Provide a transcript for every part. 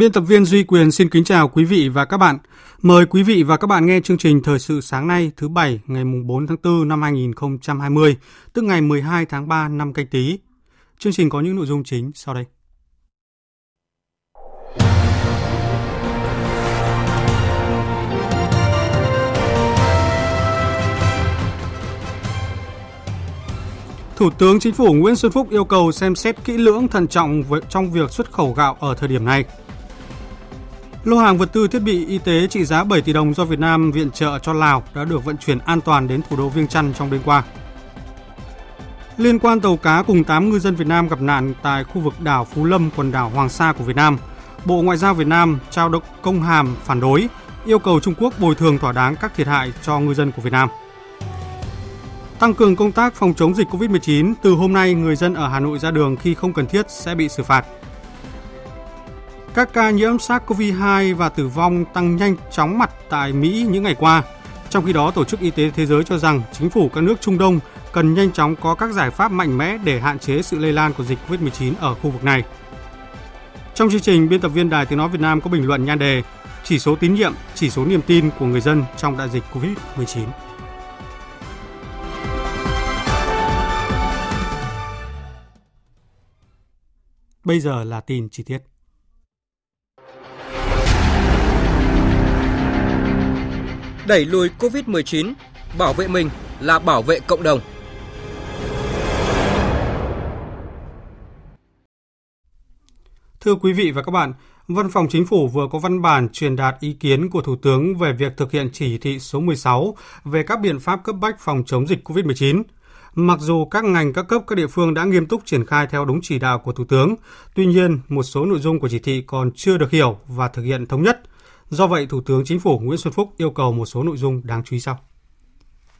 Biên tập viên Duy Quyền xin kính chào quý vị và các bạn. Mời quý vị và các bạn nghe chương trình Thời sự sáng nay thứ Bảy ngày 4 tháng 4 năm 2020, tức ngày 12 tháng 3 năm canh tí. Chương trình có những nội dung chính sau đây. Thủ tướng Chính phủ Nguyễn Xuân Phúc yêu cầu xem xét kỹ lưỡng thận trọng trong việc xuất khẩu gạo ở thời điểm này. Lô hàng vật tư thiết bị y tế trị giá 7 tỷ đồng do Việt Nam viện trợ cho Lào đã được vận chuyển an toàn đến thủ đô Viêng Chăn trong đêm qua. Liên quan tàu cá cùng 8 ngư dân Việt Nam gặp nạn tại khu vực đảo Phú Lâm, quần đảo Hoàng Sa của Việt Nam, Bộ Ngoại giao Việt Nam trao động công hàm phản đối, yêu cầu Trung Quốc bồi thường thỏa đáng các thiệt hại cho ngư dân của Việt Nam. Tăng cường công tác phòng chống dịch COVID-19, từ hôm nay người dân ở Hà Nội ra đường khi không cần thiết sẽ bị xử phạt. Các ca nhiễm SARS-CoV-2 và tử vong tăng nhanh chóng mặt tại Mỹ những ngày qua. Trong khi đó, Tổ chức Y tế Thế giới cho rằng chính phủ các nước Trung Đông cần nhanh chóng có các giải pháp mạnh mẽ để hạn chế sự lây lan của dịch COVID-19 ở khu vực này. Trong chương trình, biên tập viên Đài Tiếng Nói Việt Nam có bình luận nhan đề Chỉ số tín nhiệm, chỉ số niềm tin của người dân trong đại dịch COVID-19. Bây giờ là tin chi tiết. Đẩy lùi COVID-19, bảo vệ mình là bảo vệ cộng đồng. Thưa quý vị và các bạn, Văn phòng Chính phủ vừa có văn bản truyền đạt ý kiến của Thủ tướng về việc thực hiện chỉ thị số 16 về các biện pháp cấp bách phòng chống dịch COVID-19. Mặc dù các ngành các cấp các địa phương đã nghiêm túc triển khai theo đúng chỉ đạo của Thủ tướng, tuy nhiên một số nội dung của chỉ thị còn chưa được hiểu và thực hiện thống nhất. Do vậy, Thủ tướng Chính phủ Nguyễn Xuân Phúc yêu cầu một số nội dung đáng chú ý sau.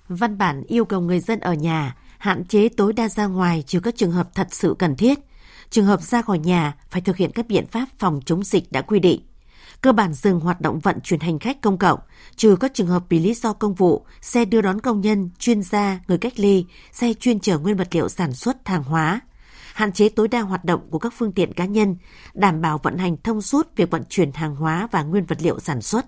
Văn bản yêu cầu người dân ở nhà hạn chế tối đa ra ngoài trừ các trường hợp thật sự cần thiết. Trường hợp ra khỏi nhà phải thực hiện các biện pháp phòng chống dịch đã quy định. Cơ bản dừng hoạt động vận chuyển hành khách công cộng, trừ các trường hợp vì lý do công vụ, xe đưa đón công nhân, chuyên gia, người cách ly, xe chuyên chở nguyên vật liệu sản xuất hàng hóa, hạn chế tối đa hoạt động của các phương tiện cá nhân, đảm bảo vận hành thông suốt việc vận chuyển hàng hóa và nguyên vật liệu sản xuất.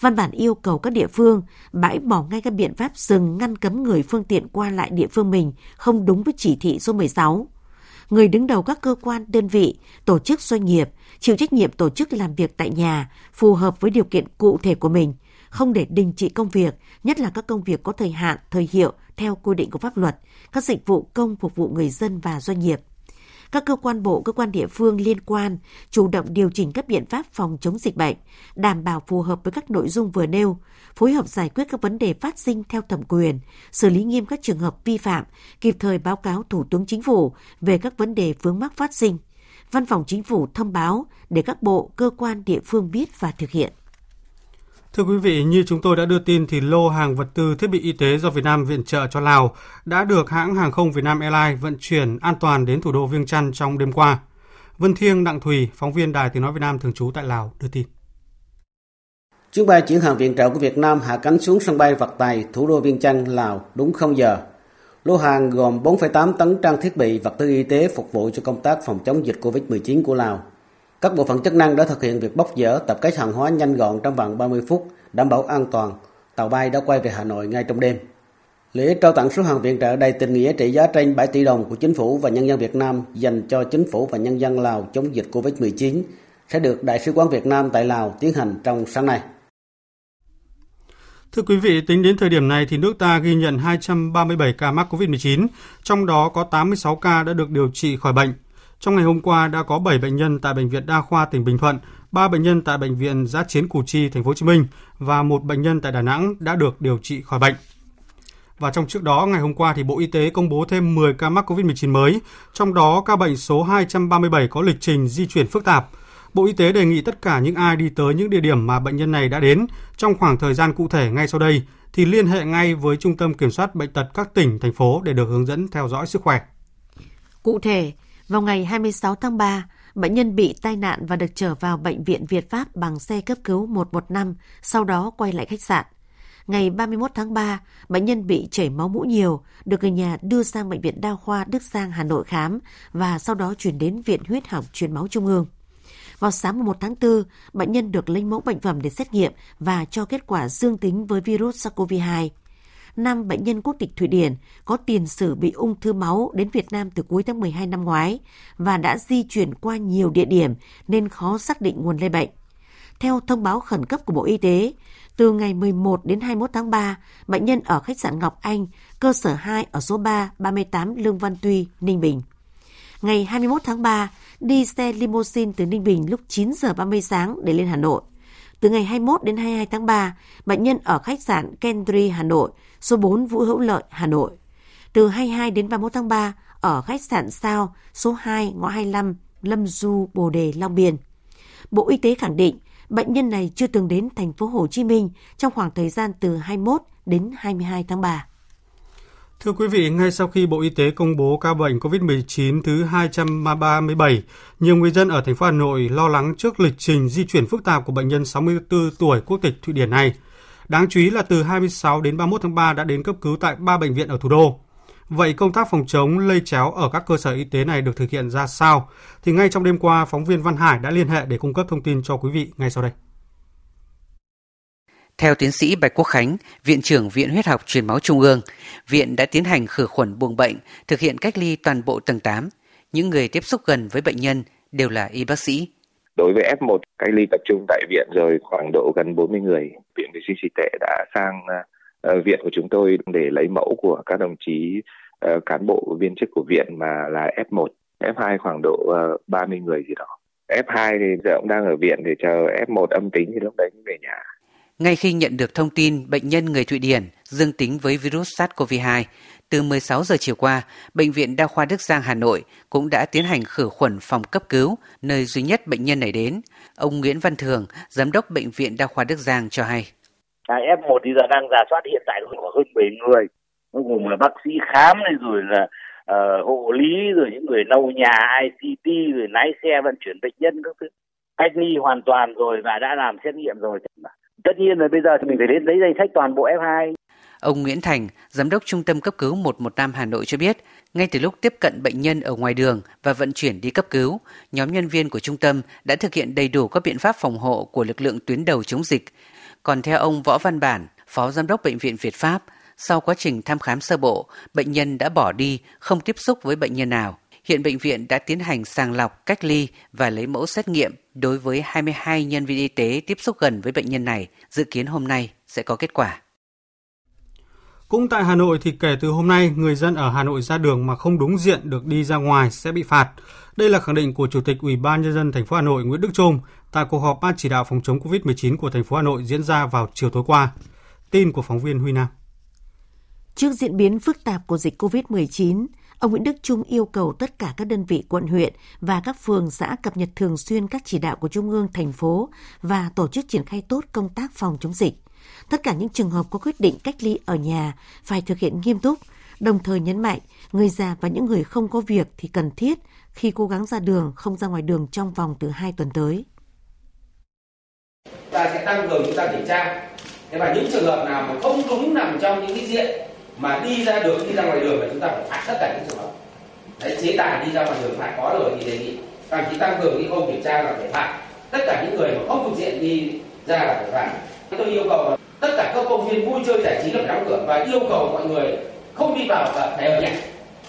Văn bản yêu cầu các địa phương bãi bỏ ngay các biện pháp dừng ngăn cấm người phương tiện qua lại địa phương mình không đúng với chỉ thị số 16. Người đứng đầu các cơ quan, đơn vị, tổ chức doanh nghiệp chịu trách nhiệm tổ chức làm việc tại nhà phù hợp với điều kiện cụ thể của mình, không để đình chỉ công việc, nhất là các công việc có thời hạn, thời hiệu theo quy định của pháp luật, các dịch vụ công phục vụ người dân và doanh nghiệp các cơ quan bộ, cơ quan địa phương liên quan chủ động điều chỉnh các biện pháp phòng chống dịch bệnh, đảm bảo phù hợp với các nội dung vừa nêu, phối hợp giải quyết các vấn đề phát sinh theo thẩm quyền, xử lý nghiêm các trường hợp vi phạm, kịp thời báo cáo Thủ tướng Chính phủ về các vấn đề vướng mắc phát sinh. Văn phòng Chính phủ thông báo để các bộ, cơ quan địa phương biết và thực hiện. Thưa quý vị, như chúng tôi đã đưa tin thì lô hàng vật tư thiết bị y tế do Việt Nam viện trợ cho Lào đã được hãng hàng không Việt Nam Airlines vận chuyển an toàn đến thủ đô Viêng Chăn trong đêm qua. Vân Thiêng Đặng Thùy, phóng viên Đài Tiếng Nói Việt Nam thường trú tại Lào, đưa tin. Chuyến bay chuyển hàng viện trợ của Việt Nam hạ cánh xuống sân bay Vật Tài, thủ đô Viêng Chăn, Lào đúng 0 giờ. Lô hàng gồm 4,8 tấn trang thiết bị vật tư y tế phục vụ cho công tác phòng chống dịch COVID-19 của Lào. Các bộ phận chức năng đã thực hiện việc bóc dỡ tập kết hàng hóa nhanh gọn trong vòng 30 phút, đảm bảo an toàn. Tàu bay đã quay về Hà Nội ngay trong đêm. Lễ trao tặng số hàng viện trợ đầy tình nghĩa trị giá trên 7 tỷ đồng của chính phủ và nhân dân Việt Nam dành cho chính phủ và nhân dân Lào chống dịch Covid-19 sẽ được Đại sứ quán Việt Nam tại Lào tiến hành trong sáng nay. Thưa quý vị, tính đến thời điểm này thì nước ta ghi nhận 237 ca mắc COVID-19, trong đó có 86 ca đã được điều trị khỏi bệnh. Trong ngày hôm qua đã có 7 bệnh nhân tại bệnh viện Đa khoa tỉnh Bình Thuận, 3 bệnh nhân tại bệnh viện Giã chiến Củ Chi thành phố Hồ Chí Minh và một bệnh nhân tại Đà Nẵng đã được điều trị khỏi bệnh. Và trong trước đó, ngày hôm qua thì Bộ Y tế công bố thêm 10 ca mắc COVID-19 mới, trong đó ca bệnh số 237 có lịch trình di chuyển phức tạp. Bộ Y tế đề nghị tất cả những ai đi tới những địa điểm mà bệnh nhân này đã đến trong khoảng thời gian cụ thể ngay sau đây thì liên hệ ngay với Trung tâm Kiểm soát Bệnh tật các tỉnh, thành phố để được hướng dẫn theo dõi sức khỏe. Cụ thể, vào ngày 26 tháng 3, bệnh nhân bị tai nạn và được trở vào Bệnh viện Việt Pháp bằng xe cấp cứu 115, sau đó quay lại khách sạn. Ngày 31 tháng 3, bệnh nhân bị chảy máu mũi nhiều, được người nhà đưa sang Bệnh viện Đa khoa Đức Giang Hà Nội khám và sau đó chuyển đến Viện Huyết học Truyền máu Trung ương. Vào sáng 1 tháng 4, bệnh nhân được lấy mẫu bệnh phẩm để xét nghiệm và cho kết quả dương tính với virus SARS-CoV-2. Năm bệnh nhân quốc tịch Thụy Điển có tiền sử bị ung thư máu đến Việt Nam từ cuối tháng 12 năm ngoái và đã di chuyển qua nhiều địa điểm nên khó xác định nguồn lây bệnh. Theo thông báo khẩn cấp của Bộ Y tế, từ ngày 11 đến 21 tháng 3, bệnh nhân ở khách sạn Ngọc Anh, cơ sở 2 ở số 3, 38 Lương Văn Tuy, Ninh Bình. Ngày 21 tháng 3, đi xe limousine từ Ninh Bình lúc 9 giờ 30 sáng để lên Hà Nội. Từ ngày 21 đến 22 tháng 3, bệnh nhân ở khách sạn Kendry, Hà Nội, số 4 Vũ Hữu Lợi, Hà Nội. Từ 22 đến 31 tháng 3, ở khách sạn Sao, số 2, ngõ 25, Lâm Du, Bồ Đề, Long Biên. Bộ Y tế khẳng định bệnh nhân này chưa từng đến thành phố Hồ Chí Minh trong khoảng thời gian từ 21 đến 22 tháng 3. Thưa quý vị, ngay sau khi Bộ Y tế công bố ca bệnh COVID-19 thứ 237, nhiều người dân ở thành phố Hà Nội lo lắng trước lịch trình di chuyển phức tạp của bệnh nhân 64 tuổi quốc tịch Thụy Điển này. Đáng chú ý là từ 26 đến 31 tháng 3 đã đến cấp cứu tại 3 bệnh viện ở thủ đô. Vậy công tác phòng chống lây chéo ở các cơ sở y tế này được thực hiện ra sao? Thì ngay trong đêm qua, phóng viên Văn Hải đã liên hệ để cung cấp thông tin cho quý vị ngay sau đây. Theo tiến sĩ Bạch Quốc Khánh, Viện trưởng Viện Huyết học Truyền máu Trung ương, Viện đã tiến hành khử khuẩn buồng bệnh, thực hiện cách ly toàn bộ tầng 8. Những người tiếp xúc gần với bệnh nhân đều là y bác sĩ. Đối với F1, cách ly tập trung tại viện rồi khoảng độ gần 40 người. Viện Vệ sinh Dịch tệ đã sang uh, viện của chúng tôi để lấy mẫu của các đồng chí uh, cán bộ viên chức của viện mà là F1. F2 khoảng độ ờ, uh, 30 người gì đó. F2 thì giờ cũng đang ở viện để chờ F1 âm tính thì lúc đấy về nhà. Ngay khi nhận được thông tin bệnh nhân người Thụy Điển dương tính với virus SARS-CoV-2, từ 16 giờ chiều qua, Bệnh viện Đa khoa Đức Giang Hà Nội cũng đã tiến hành khử khuẩn phòng cấp cứu, nơi duy nhất bệnh nhân này đến. Ông Nguyễn Văn Thường, Giám đốc Bệnh viện Đa khoa Đức Giang cho hay. F1 thì giờ đang giả soát hiện tại có hơn 7 người, bao gồm là bác sĩ khám này rồi là uh, hộ lý rồi những người nâu nhà ICT rồi lái xe vận chuyển bệnh nhân các thứ cách ly hoàn toàn rồi và đã làm xét nghiệm rồi tất nhiên là bây giờ thì mình phải đến lấy danh sách toàn bộ F2. Ông Nguyễn Thành, Giám đốc Trung tâm Cấp cứu 115 Hà Nội cho biết, ngay từ lúc tiếp cận bệnh nhân ở ngoài đường và vận chuyển đi cấp cứu, nhóm nhân viên của trung tâm đã thực hiện đầy đủ các biện pháp phòng hộ của lực lượng tuyến đầu chống dịch. Còn theo ông Võ Văn Bản, Phó Giám đốc Bệnh viện Việt Pháp, sau quá trình thăm khám sơ bộ, bệnh nhân đã bỏ đi, không tiếp xúc với bệnh nhân nào. Hiện bệnh viện đã tiến hành sàng lọc, cách ly và lấy mẫu xét nghiệm đối với 22 nhân viên y tế tiếp xúc gần với bệnh nhân này, dự kiến hôm nay sẽ có kết quả. Cũng tại Hà Nội thì kể từ hôm nay, người dân ở Hà Nội ra đường mà không đúng diện được đi ra ngoài sẽ bị phạt. Đây là khẳng định của Chủ tịch Ủy ban nhân dân thành phố Hà Nội Nguyễn Đức Trung tại cuộc họp ban chỉ đạo phòng chống Covid-19 của thành phố Hà Nội diễn ra vào chiều tối qua. Tin của phóng viên Huy Nam. Trước diễn biến phức tạp của dịch COVID-19, Ông Nguyễn Đức Trung yêu cầu tất cả các đơn vị quận huyện và các phường xã cập nhật thường xuyên các chỉ đạo của Trung ương, thành phố và tổ chức triển khai tốt công tác phòng chống dịch. Tất cả những trường hợp có quyết định cách ly ở nhà phải thực hiện nghiêm túc, đồng thời nhấn mạnh người già và những người không có việc thì cần thiết khi cố gắng ra đường không ra ngoài đường trong vòng từ 2 tuần tới. Ta sẽ tăng cường chúng ta kiểm tra. Thế và những trường hợp nào mà không đúng nằm trong những cái diện mà đi ra được đi ra ngoài đường là chúng ta phải phạt tất cả những trường hợp. Đấy, chế tài đi ra ngoài đường phải có rồi thì đề nghị đồng chí tăng cường cái khâu kiểm tra là phải phạt. Tất cả những người mà không thuộc diện đi ra là phải phạt. Tôi yêu cầu tất cả các công viên vui chơi giải trí là phải đóng cửa và yêu cầu mọi người không đi vào và phải ở nhà.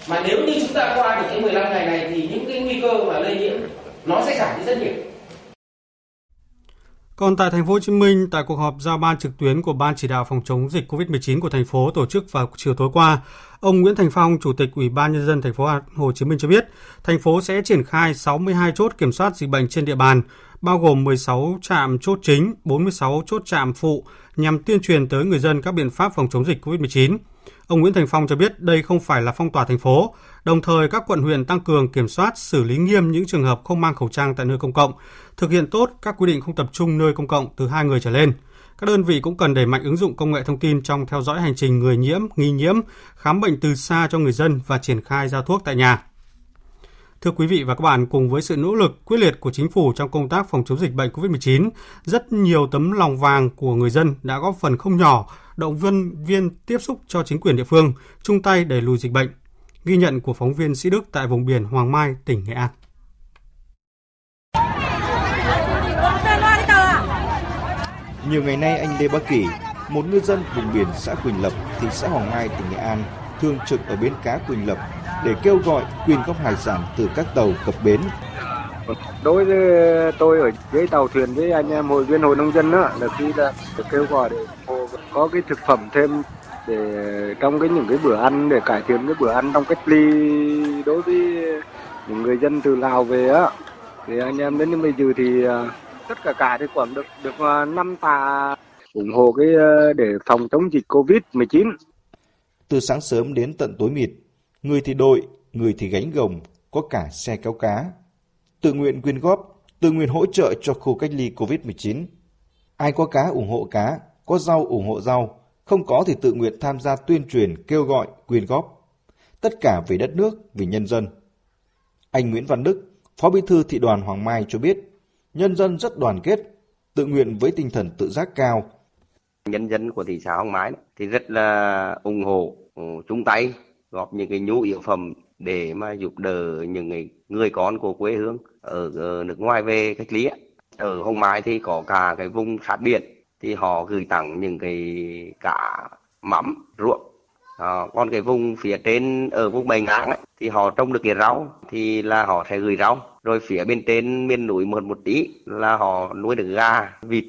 Mà nếu như chúng ta qua được cái 15 ngày này thì những cái nguy cơ mà lây nhiễm nó sẽ giảm đi rất nhiều. Còn tại thành phố Hồ Chí Minh, tại cuộc họp giao ban trực tuyến của Ban chỉ đạo phòng chống dịch COVID-19 của thành phố tổ chức vào chiều tối qua, ông Nguyễn Thành Phong, Chủ tịch Ủy ban nhân dân thành phố Hồ Chí Minh cho biết, thành phố sẽ triển khai 62 chốt kiểm soát dịch bệnh trên địa bàn, bao gồm 16 trạm chốt chính, 46 chốt trạm phụ nhằm tuyên truyền tới người dân các biện pháp phòng chống dịch COVID-19. Ông Nguyễn Thành Phong cho biết đây không phải là phong tỏa thành phố, đồng thời các quận huyện tăng cường kiểm soát xử lý nghiêm những trường hợp không mang khẩu trang tại nơi công cộng, thực hiện tốt các quy định không tập trung nơi công cộng từ hai người trở lên. Các đơn vị cũng cần đẩy mạnh ứng dụng công nghệ thông tin trong theo dõi hành trình người nhiễm, nghi nhiễm, khám bệnh từ xa cho người dân và triển khai giao thuốc tại nhà. Thưa quý vị và các bạn, cùng với sự nỗ lực quyết liệt của chính phủ trong công tác phòng chống dịch bệnh COVID-19, rất nhiều tấm lòng vàng của người dân đã góp phần không nhỏ động viên viên tiếp xúc cho chính quyền địa phương chung tay đẩy lùi dịch bệnh. Ghi nhận của phóng viên Sĩ Đức tại vùng biển Hoàng Mai, tỉnh Nghệ An. Nhiều ngày nay anh Lê Bá Kỳ, một ngư dân vùng biển xã Quỳnh Lập, thị xã Hoàng Mai, tỉnh Nghệ An, thường trực ở bến cá Quỳnh Lập để kêu gọi quyên góp hải sản từ các tàu cập bến. Đối với tôi ở dưới tàu thuyền với anh em hội viên hội nông dân đó, là khi là được kêu gọi để có cái thực phẩm thêm để trong cái những cái bữa ăn để cải thiện cái bữa ăn trong cách ly đối với những người dân từ Lào về á thì anh em đến bây giờ thì à, tất cả cả thì khoảng được được à, năm tà ủng hộ cái à, để phòng chống dịch Covid 19 từ sáng sớm đến tận tối mịt người thì đội, người thì gánh gồng, có cả xe kéo cá. Tự nguyện quyên góp, tự nguyện hỗ trợ cho khu cách ly COVID-19. Ai có cá ủng hộ cá, có rau ủng hộ rau, không có thì tự nguyện tham gia tuyên truyền kêu gọi quyên góp. Tất cả vì đất nước, vì nhân dân. Anh Nguyễn Văn Đức, Phó Bí thư Thị đoàn Hoàng Mai cho biết, nhân dân rất đoàn kết, tự nguyện với tinh thần tự giác cao. Nhân dân của thị xã Hoàng Mai thì rất là ủng hộ, ừ, chung tay góp những cái nhu yếu phẩm để mà giúp đỡ những người, người con của quê hương ở, ở nước ngoài về cách ly. Ở Hồng Mai thì có cả cái vùng sát biển thì họ gửi tặng những cái cả mắm ruộng à, ờ, còn cái vùng phía trên ở vùng bầy ngang ấy, thì họ trồng được cái rau thì là họ sẽ gửi rau. Rồi phía bên trên miền núi một một tí là họ nuôi được gà vịt.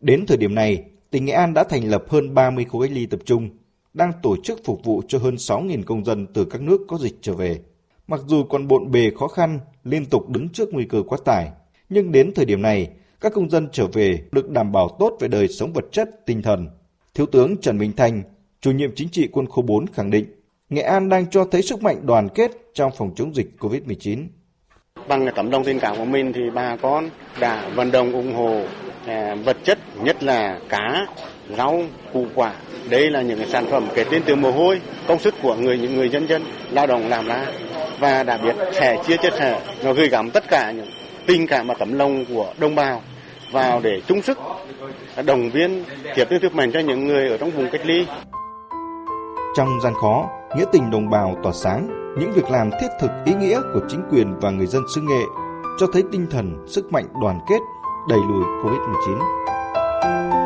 Đến thời điểm này tỉnh Nghệ An đã thành lập hơn 30 khu cách ly tập trung đang tổ chức phục vụ cho hơn 6.000 công dân từ các nước có dịch trở về. Mặc dù còn bộn bề khó khăn, liên tục đứng trước nguy cơ quá tải, nhưng đến thời điểm này, các công dân trở về được đảm bảo tốt về đời sống vật chất, tinh thần. Thiếu tướng Trần Minh Thành, chủ nhiệm chính trị quân khu 4 khẳng định, Nghệ An đang cho thấy sức mạnh đoàn kết trong phòng chống dịch COVID-19. Bằng tấm lòng tình cảm của mình thì bà con đã vận động ủng hộ à, vật chất, nhất là cá, rau, củ quả. Đây là những sản phẩm kể đến từ mồ hôi, công sức của người những người dân dân lao động làm ra và đã biết sẻ chia chia sẻ nó gửi gắm tất cả những tình cảm và tấm lòng của đồng bào vào để chung sức đồng viên tiếp tiếp tiếp mạnh cho những người ở trong vùng cách ly. Trong gian khó, nghĩa tình đồng bào tỏa sáng, những việc làm thiết thực ý nghĩa của chính quyền và người dân xứ Nghệ cho thấy tinh thần, sức mạnh đoàn kết đẩy lùi Covid-19.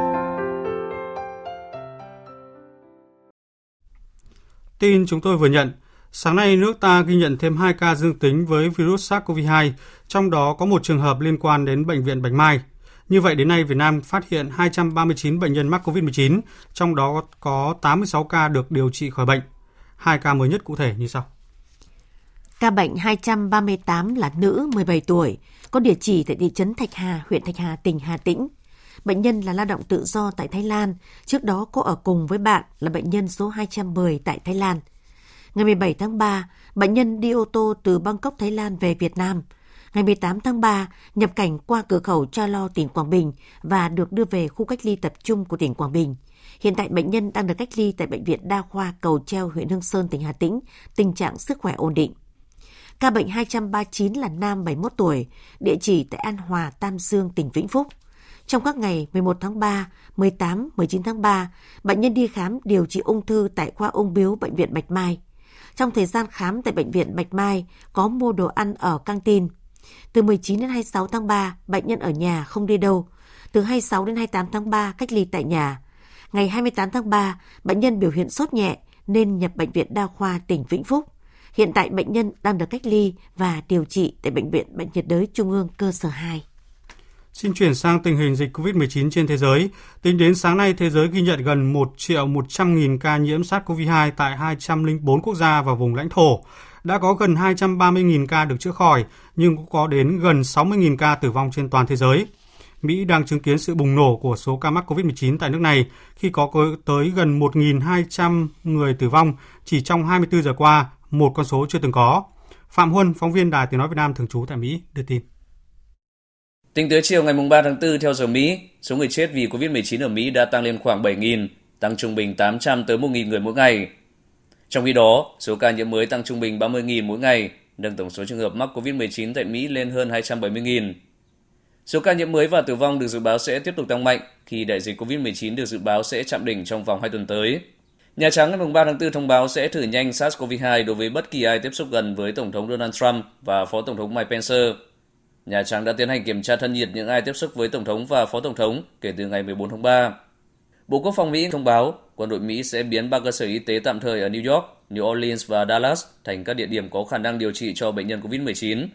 Tin chúng tôi vừa nhận, Sáng nay, nước ta ghi nhận thêm 2 ca dương tính với virus SARS-CoV-2, trong đó có một trường hợp liên quan đến Bệnh viện Bạch Mai. Như vậy, đến nay, Việt Nam phát hiện 239 bệnh nhân mắc COVID-19, trong đó có 86 ca được điều trị khỏi bệnh. Hai ca mới nhất cụ thể như sau. Ca bệnh 238 là nữ 17 tuổi, có địa chỉ tại thị trấn Thạch Hà, huyện Thạch Hà, tỉnh Hà Tĩnh. Bệnh nhân là lao động tự do tại Thái Lan, trước đó cô ở cùng với bạn là bệnh nhân số 210 tại Thái Lan – Ngày 17 tháng 3, bệnh nhân đi ô tô từ Bangkok, Thái Lan về Việt Nam. Ngày 18 tháng 3, nhập cảnh qua cửa khẩu Cha Lo, tỉnh Quảng Bình và được đưa về khu cách ly tập trung của tỉnh Quảng Bình. Hiện tại bệnh nhân đang được cách ly tại Bệnh viện Đa khoa Cầu Treo, huyện Hương Sơn, tỉnh Hà Tĩnh, tình trạng sức khỏe ổn định. Ca bệnh 239 là nam 71 tuổi, địa chỉ tại An Hòa, Tam Dương, tỉnh Vĩnh Phúc. Trong các ngày 11 tháng 3, 18, 19 tháng 3, bệnh nhân đi khám điều trị ung thư tại khoa ung biếu Bệnh viện Bạch Mai. Trong thời gian khám tại Bệnh viện Bạch Mai, có mua đồ ăn ở căng tin. Từ 19 đến 26 tháng 3, bệnh nhân ở nhà không đi đâu. Từ 26 đến 28 tháng 3, cách ly tại nhà. Ngày 28 tháng 3, bệnh nhân biểu hiện sốt nhẹ nên nhập Bệnh viện Đa khoa tỉnh Vĩnh Phúc. Hiện tại bệnh nhân đang được cách ly và điều trị tại Bệnh viện Bệnh nhiệt đới Trung ương cơ sở 2. Xin chuyển sang tình hình dịch COVID-19 trên thế giới. Tính đến sáng nay, thế giới ghi nhận gần 1 triệu 100 nghìn ca nhiễm SARS-CoV-2 tại 204 quốc gia và vùng lãnh thổ. Đã có gần 230 nghìn ca được chữa khỏi, nhưng cũng có đến gần 60 nghìn ca tử vong trên toàn thế giới. Mỹ đang chứng kiến sự bùng nổ của số ca mắc COVID-19 tại nước này khi có tới gần 1.200 người tử vong chỉ trong 24 giờ qua, một con số chưa từng có. Phạm Huân, phóng viên Đài Tiếng Nói Việt Nam thường trú tại Mỹ, đưa tin. Tính tới chiều ngày 3 tháng 4 theo giờ Mỹ, số người chết vì COVID-19 ở Mỹ đã tăng lên khoảng 7.000, tăng trung bình 800 tới 1.000 người mỗi ngày. Trong khi đó, số ca nhiễm mới tăng trung bình 30.000 mỗi ngày, nâng tổng số trường hợp mắc COVID-19 tại Mỹ lên hơn 270.000. Số ca nhiễm mới và tử vong được dự báo sẽ tiếp tục tăng mạnh khi đại dịch COVID-19 được dự báo sẽ chạm đỉnh trong vòng 2 tuần tới. Nhà Trắng ngày 3 tháng 4 thông báo sẽ thử nhanh SARS-CoV-2 đối với bất kỳ ai tiếp xúc gần với Tổng thống Donald Trump và Phó Tổng thống Mike Pence. Nhà Trắng đã tiến hành kiểm tra thân nhiệt những ai tiếp xúc với Tổng thống và Phó Tổng thống kể từ ngày 14 tháng 3. Bộ Quốc phòng Mỹ thông báo quân đội Mỹ sẽ biến ba cơ sở y tế tạm thời ở New York, New Orleans và Dallas thành các địa điểm có khả năng điều trị cho bệnh nhân COVID-19.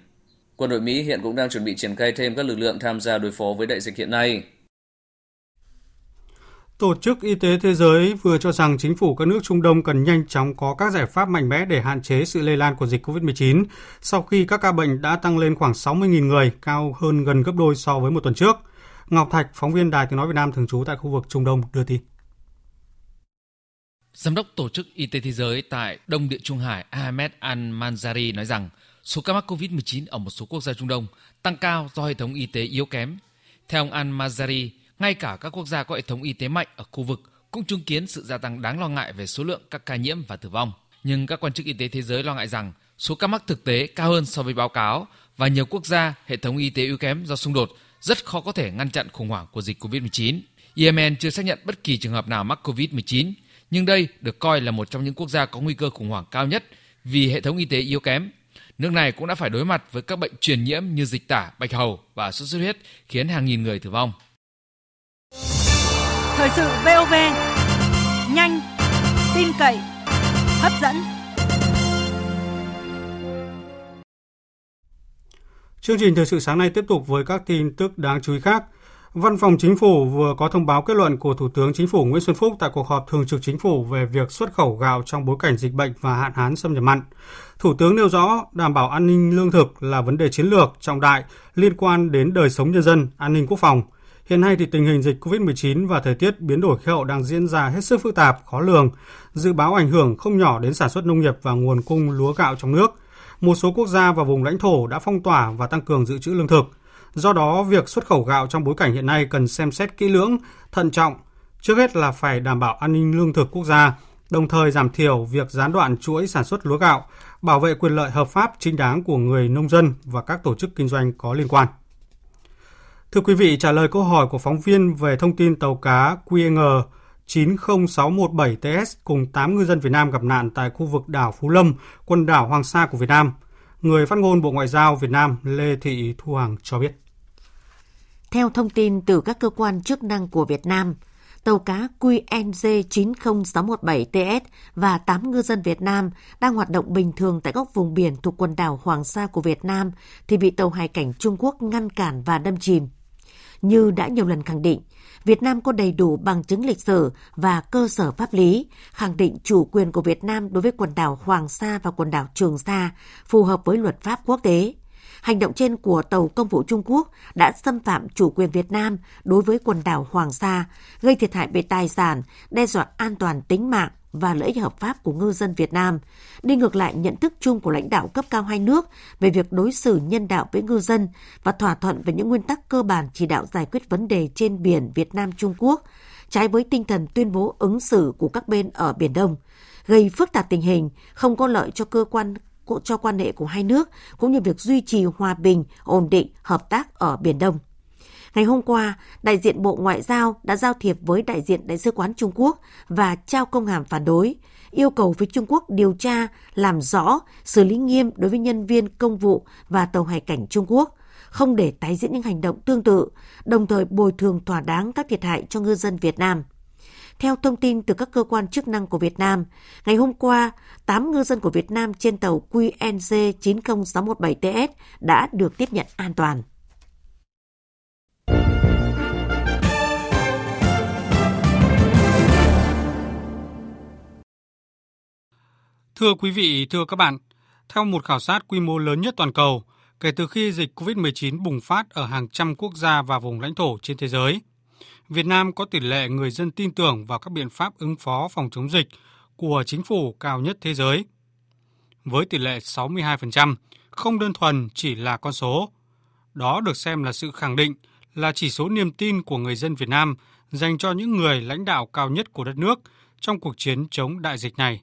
Quân đội Mỹ hiện cũng đang chuẩn bị triển khai thêm các lực lượng tham gia đối phó với đại dịch hiện nay. Tổ chức Y tế Thế giới vừa cho rằng chính phủ các nước Trung Đông cần nhanh chóng có các giải pháp mạnh mẽ để hạn chế sự lây lan của dịch COVID-19 sau khi các ca bệnh đã tăng lên khoảng 60.000 người, cao hơn gần gấp đôi so với một tuần trước. Ngọc Thạch, phóng viên Đài Tiếng Nói Việt Nam thường trú tại khu vực Trung Đông đưa tin. Giám đốc Tổ chức Y tế Thế giới tại Đông Địa Trung Hải Ahmed Al-Manzari nói rằng số ca mắc COVID-19 ở một số quốc gia Trung Đông tăng cao do hệ thống y tế yếu kém. Theo ông Al-Mazari, ngay cả các quốc gia có hệ thống y tế mạnh ở khu vực cũng chứng kiến sự gia tăng đáng lo ngại về số lượng các ca nhiễm và tử vong. Nhưng các quan chức y tế thế giới lo ngại rằng số ca mắc thực tế cao hơn so với báo cáo và nhiều quốc gia hệ thống y tế yếu kém do xung đột rất khó có thể ngăn chặn khủng hoảng của dịch COVID-19. Yemen chưa xác nhận bất kỳ trường hợp nào mắc COVID-19, nhưng đây được coi là một trong những quốc gia có nguy cơ khủng hoảng cao nhất vì hệ thống y tế yếu kém nước này cũng đã phải đối mặt với các bệnh truyền nhiễm như dịch tả, bạch hầu và sốt xuất huyết khiến hàng nghìn người tử vong. Thời sự VOV, nhanh, tin cậy, hấp dẫn. Chương trình thời sự sáng nay tiếp tục với các tin tức đáng chú ý khác. Văn phòng Chính phủ vừa có thông báo kết luận của Thủ tướng Chính phủ Nguyễn Xuân Phúc tại cuộc họp thường trực Chính phủ về việc xuất khẩu gạo trong bối cảnh dịch bệnh và hạn hán xâm nhập mặn. Thủ tướng nêu rõ đảm bảo an ninh lương thực là vấn đề chiến lược trọng đại liên quan đến đời sống nhân dân, an ninh quốc phòng. Hiện nay thì tình hình dịch COVID-19 và thời tiết biến đổi khí hậu đang diễn ra hết sức phức tạp, khó lường, dự báo ảnh hưởng không nhỏ đến sản xuất nông nghiệp và nguồn cung lúa gạo trong nước. Một số quốc gia và vùng lãnh thổ đã phong tỏa và tăng cường dự trữ lương thực. Do đó, việc xuất khẩu gạo trong bối cảnh hiện nay cần xem xét kỹ lưỡng, thận trọng. Trước hết là phải đảm bảo an ninh lương thực quốc gia, đồng thời giảm thiểu việc gián đoạn chuỗi sản xuất lúa gạo, bảo vệ quyền lợi hợp pháp chính đáng của người nông dân và các tổ chức kinh doanh có liên quan. Thưa quý vị, trả lời câu hỏi của phóng viên về thông tin tàu cá QNG 90617TS cùng 8 ngư dân Việt Nam gặp nạn tại khu vực đảo Phú Lâm, quần đảo Hoàng Sa của Việt Nam, người phát ngôn Bộ Ngoại giao Việt Nam Lê Thị Thu Hằng cho biết. Theo thông tin từ các cơ quan chức năng của Việt Nam, tàu cá QNG 90617TS và 8 ngư dân Việt Nam đang hoạt động bình thường tại các vùng biển thuộc quần đảo Hoàng Sa của Việt Nam thì bị tàu hải cảnh Trung Quốc ngăn cản và đâm chìm. Như đã nhiều lần khẳng định, Việt Nam có đầy đủ bằng chứng lịch sử và cơ sở pháp lý khẳng định chủ quyền của Việt Nam đối với quần đảo Hoàng Sa và quần đảo Trường Sa phù hợp với luật pháp quốc tế. Hành động trên của tàu công vụ Trung Quốc đã xâm phạm chủ quyền Việt Nam đối với quần đảo Hoàng Sa, gây thiệt hại về tài sản, đe dọa an toàn tính mạng và lợi ích hợp pháp của ngư dân Việt Nam, đi ngược lại nhận thức chung của lãnh đạo cấp cao hai nước về việc đối xử nhân đạo với ngư dân và thỏa thuận về những nguyên tắc cơ bản chỉ đạo giải quyết vấn đề trên biển Việt Nam Trung Quốc, trái với tinh thần tuyên bố ứng xử của các bên ở Biển Đông, gây phức tạp tình hình, không có lợi cho cơ quan cho quan hệ của hai nước cũng như việc duy trì hòa bình, ổn định, hợp tác ở Biển Đông. Ngày hôm qua, đại diện Bộ Ngoại giao đã giao thiệp với đại diện Đại sứ quán Trung Quốc và trao công hàm phản đối, yêu cầu phía Trung Quốc điều tra, làm rõ, xử lý nghiêm đối với nhân viên công vụ và tàu hải cảnh Trung Quốc, không để tái diễn những hành động tương tự, đồng thời bồi thường thỏa đáng các thiệt hại cho ngư dân Việt Nam. Theo thông tin từ các cơ quan chức năng của Việt Nam, ngày hôm qua, 8 ngư dân của Việt Nam trên tàu QNG 90617TS đã được tiếp nhận an toàn. Thưa quý vị, thưa các bạn, theo một khảo sát quy mô lớn nhất toàn cầu, kể từ khi dịch COVID-19 bùng phát ở hàng trăm quốc gia và vùng lãnh thổ trên thế giới – Việt Nam có tỷ lệ người dân tin tưởng vào các biện pháp ứng phó phòng chống dịch của chính phủ cao nhất thế giới. Với tỷ lệ 62%, không đơn thuần chỉ là con số. Đó được xem là sự khẳng định, là chỉ số niềm tin của người dân Việt Nam dành cho những người lãnh đạo cao nhất của đất nước trong cuộc chiến chống đại dịch này.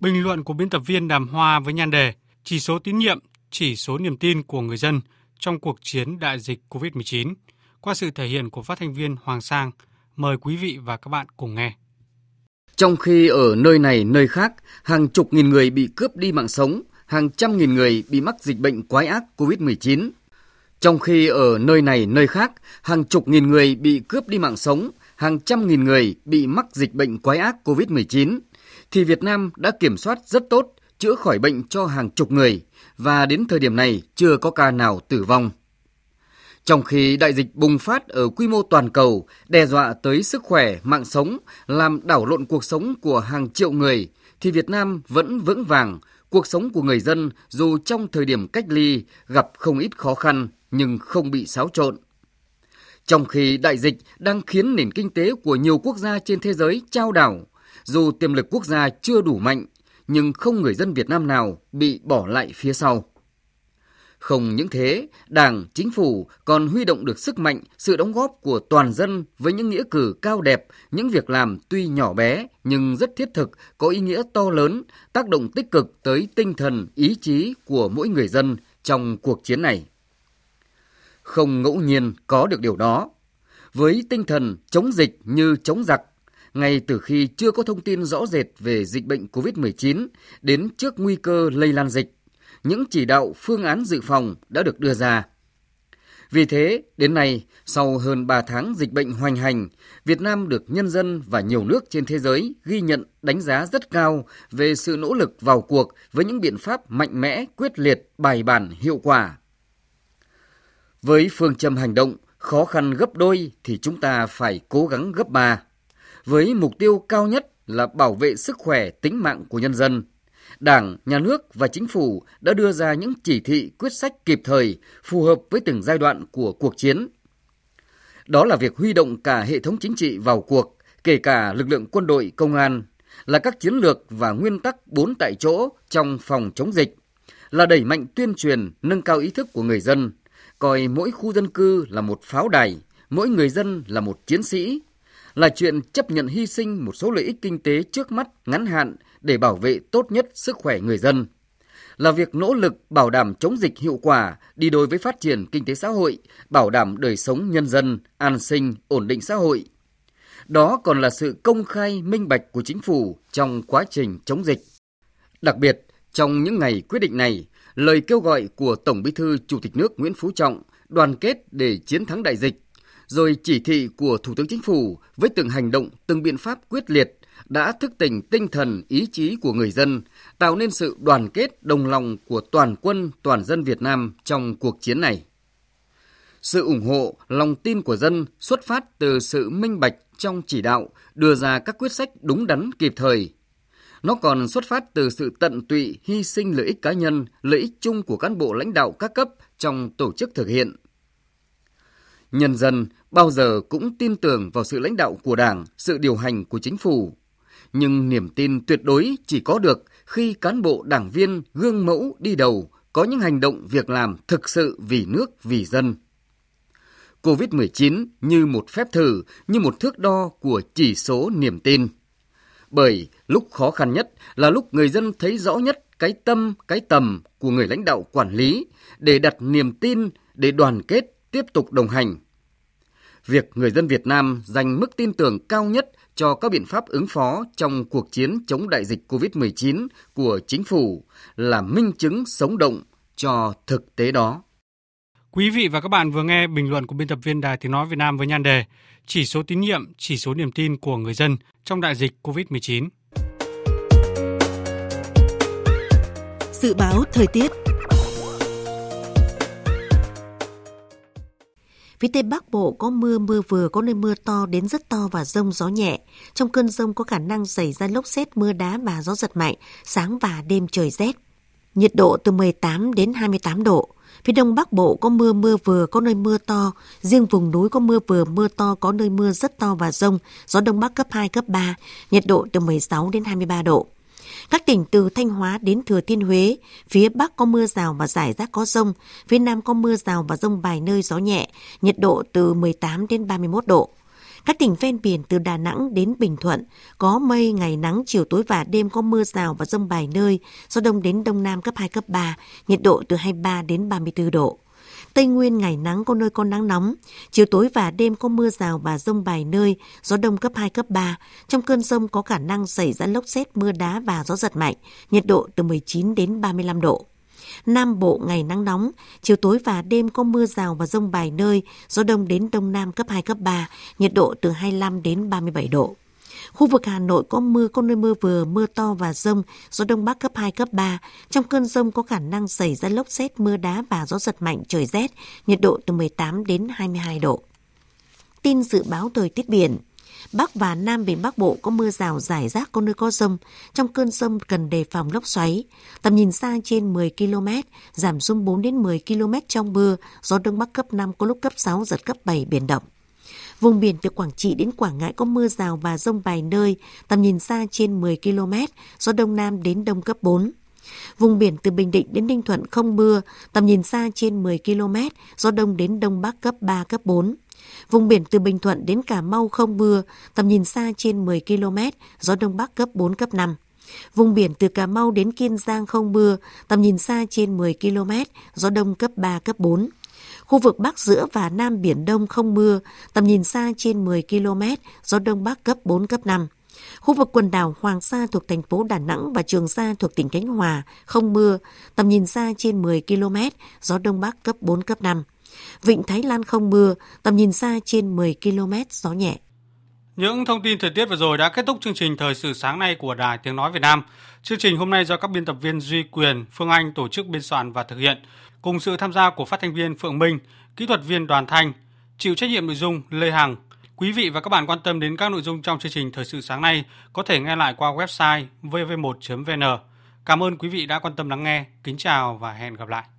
Bình luận của biên tập viên Đàm Hoa với nhan đề Chỉ số tín nhiệm, chỉ số niềm tin của người dân trong cuộc chiến đại dịch COVID-19 qua sự thể hiện của phát thanh viên Hoàng Sang. Mời quý vị và các bạn cùng nghe. Trong khi ở nơi này nơi khác, hàng chục nghìn người bị cướp đi mạng sống, hàng trăm nghìn người bị mắc dịch bệnh quái ác COVID-19. Trong khi ở nơi này nơi khác, hàng chục nghìn người bị cướp đi mạng sống, hàng trăm nghìn người bị mắc dịch bệnh quái ác COVID-19, thì Việt Nam đã kiểm soát rất tốt, chữa khỏi bệnh cho hàng chục người và đến thời điểm này chưa có ca nào tử vong. Trong khi đại dịch bùng phát ở quy mô toàn cầu, đe dọa tới sức khỏe, mạng sống, làm đảo lộn cuộc sống của hàng triệu người, thì Việt Nam vẫn vững vàng, cuộc sống của người dân dù trong thời điểm cách ly gặp không ít khó khăn nhưng không bị xáo trộn. Trong khi đại dịch đang khiến nền kinh tế của nhiều quốc gia trên thế giới trao đảo, dù tiềm lực quốc gia chưa đủ mạnh, nhưng không người dân Việt Nam nào bị bỏ lại phía sau. Không những thế, Đảng, Chính phủ còn huy động được sức mạnh, sự đóng góp của toàn dân với những nghĩa cử cao đẹp, những việc làm tuy nhỏ bé nhưng rất thiết thực, có ý nghĩa to lớn, tác động tích cực tới tinh thần, ý chí của mỗi người dân trong cuộc chiến này. Không ngẫu nhiên có được điều đó. Với tinh thần chống dịch như chống giặc, ngay từ khi chưa có thông tin rõ rệt về dịch bệnh COVID-19 đến trước nguy cơ lây lan dịch, những chỉ đạo phương án dự phòng đã được đưa ra. Vì thế, đến nay, sau hơn 3 tháng dịch bệnh hoành hành, Việt Nam được nhân dân và nhiều nước trên thế giới ghi nhận đánh giá rất cao về sự nỗ lực vào cuộc với những biện pháp mạnh mẽ, quyết liệt, bài bản, hiệu quả. Với phương châm hành động, khó khăn gấp đôi thì chúng ta phải cố gắng gấp ba. Với mục tiêu cao nhất là bảo vệ sức khỏe, tính mạng của nhân dân – Đảng, Nhà nước và Chính phủ đã đưa ra những chỉ thị quyết sách kịp thời, phù hợp với từng giai đoạn của cuộc chiến. Đó là việc huy động cả hệ thống chính trị vào cuộc, kể cả lực lượng quân đội, công an, là các chiến lược và nguyên tắc bốn tại chỗ trong phòng chống dịch, là đẩy mạnh tuyên truyền, nâng cao ý thức của người dân, coi mỗi khu dân cư là một pháo đài, mỗi người dân là một chiến sĩ, là chuyện chấp nhận hy sinh một số lợi ích kinh tế trước mắt ngắn hạn để bảo vệ tốt nhất sức khỏe người dân là việc nỗ lực bảo đảm chống dịch hiệu quả đi đôi với phát triển kinh tế xã hội, bảo đảm đời sống nhân dân, an sinh, ổn định xã hội. Đó còn là sự công khai minh bạch của chính phủ trong quá trình chống dịch. Đặc biệt, trong những ngày quyết định này, lời kêu gọi của Tổng Bí thư Chủ tịch nước Nguyễn Phú Trọng đoàn kết để chiến thắng đại dịch, rồi chỉ thị của Thủ tướng Chính phủ với từng hành động, từng biện pháp quyết liệt đã thức tỉnh tinh thần ý chí của người dân, tạo nên sự đoàn kết đồng lòng của toàn quân, toàn dân Việt Nam trong cuộc chiến này. Sự ủng hộ, lòng tin của dân xuất phát từ sự minh bạch trong chỉ đạo, đưa ra các quyết sách đúng đắn kịp thời. Nó còn xuất phát từ sự tận tụy, hy sinh lợi ích cá nhân, lợi ích chung của cán bộ lãnh đạo các cấp trong tổ chức thực hiện. Nhân dân bao giờ cũng tin tưởng vào sự lãnh đạo của Đảng, sự điều hành của chính phủ, nhưng niềm tin tuyệt đối chỉ có được khi cán bộ đảng viên gương mẫu đi đầu, có những hành động việc làm thực sự vì nước, vì dân. COVID-19 như một phép thử, như một thước đo của chỉ số niềm tin. Bởi lúc khó khăn nhất là lúc người dân thấy rõ nhất cái tâm, cái tầm của người lãnh đạo quản lý để đặt niềm tin, để đoàn kết, tiếp tục đồng hành. Việc người dân Việt Nam dành mức tin tưởng cao nhất cho các biện pháp ứng phó trong cuộc chiến chống đại dịch COVID-19 của chính phủ là minh chứng sống động cho thực tế đó. Quý vị và các bạn vừa nghe bình luận của biên tập viên Đài Tiếng Nói Việt Nam với nhan đề Chỉ số tín nhiệm, chỉ số niềm tin của người dân trong đại dịch COVID-19. Dự báo thời tiết Phía Tây Bắc Bộ có mưa, mưa vừa, có nơi mưa to đến rất to và rông gió nhẹ. Trong cơn rông có khả năng xảy ra lốc xét, mưa đá và gió giật mạnh, sáng và đêm trời rét. Nhiệt độ từ 18 đến 28 độ. Phía Đông Bắc Bộ có mưa mưa vừa, có nơi mưa to. Riêng vùng núi có mưa vừa, mưa to, có nơi mưa rất to và rông. Gió Đông Bắc cấp 2, cấp 3. Nhiệt độ từ 16 đến 23 độ. Các tỉnh từ Thanh Hóa đến Thừa Thiên Huế, phía Bắc có mưa rào và rải rác có rông, phía Nam có mưa rào và rông vài nơi gió nhẹ, nhiệt độ từ 18 đến 31 độ. Các tỉnh ven biển từ Đà Nẵng đến Bình Thuận có mây, ngày nắng, chiều tối và đêm có mưa rào và rông vài nơi, gió đông đến đông nam cấp 2, cấp 3, nhiệt độ từ 23 đến 34 độ. Tây Nguyên ngày nắng có nơi có nắng nóng, chiều tối và đêm có mưa rào và rông vài nơi, gió đông cấp 2, cấp 3. Trong cơn rông có khả năng xảy ra lốc xét, mưa đá và gió giật mạnh, nhiệt độ từ 19 đến 35 độ. Nam Bộ ngày nắng nóng, chiều tối và đêm có mưa rào và rông vài nơi, gió đông đến đông nam cấp 2, cấp 3, nhiệt độ từ 25 đến 37 độ. Khu vực Hà Nội có mưa, có nơi mưa vừa, mưa to và rông, gió đông bắc cấp 2, cấp 3. Trong cơn rông có khả năng xảy ra lốc xét, mưa đá và gió giật mạnh, trời rét, nhiệt độ từ 18 đến 22 độ. Tin dự báo thời tiết biển Bắc và Nam Biển Bắc Bộ có mưa rào rải rác có nơi có rông. Trong cơn rông cần đề phòng lốc xoáy. Tầm nhìn xa trên 10 km, giảm xuống 4 đến 10 km trong mưa, gió Đông Bắc cấp 5 có lúc cấp 6, giật cấp 7 biển động. Vùng biển từ Quảng Trị đến Quảng Ngãi có mưa rào và rông vài nơi, tầm nhìn xa trên 10 km, gió Đông Nam đến Đông cấp 4. Vùng biển từ Bình Định đến Ninh Thuận không mưa, tầm nhìn xa trên 10 km, gió Đông đến Đông Bắc cấp 3, cấp 4. Vùng biển từ Bình Thuận đến Cà Mau không mưa, tầm nhìn xa trên 10 km, gió Đông Bắc cấp 4, cấp 5. Vùng biển từ Cà Mau đến Kiên Giang không mưa, tầm nhìn xa trên 10 km, gió Đông cấp 3, cấp 4. Khu vực Bắc giữa và Nam Biển Đông không mưa, tầm nhìn xa trên 10 km, gió Đông Bắc cấp 4, cấp 5. Khu vực quần đảo Hoàng Sa thuộc thành phố Đà Nẵng và Trường Sa thuộc tỉnh Khánh Hòa không mưa, tầm nhìn xa trên 10 km, gió Đông Bắc cấp 4, cấp 5. Vịnh Thái Lan không mưa, tầm nhìn xa trên 10 km, gió nhẹ. Những thông tin thời tiết vừa rồi đã kết thúc chương trình Thời sự sáng nay của Đài Tiếng Nói Việt Nam. Chương trình hôm nay do các biên tập viên Duy Quyền, Phương Anh tổ chức biên soạn và thực hiện, cùng sự tham gia của phát thanh viên Phượng Minh, kỹ thuật viên Đoàn Thanh, chịu trách nhiệm nội dung Lê Hằng. Quý vị và các bạn quan tâm đến các nội dung trong chương trình Thời sự sáng nay có thể nghe lại qua website vv1.vn. Cảm ơn quý vị đã quan tâm lắng nghe. Kính chào và hẹn gặp lại.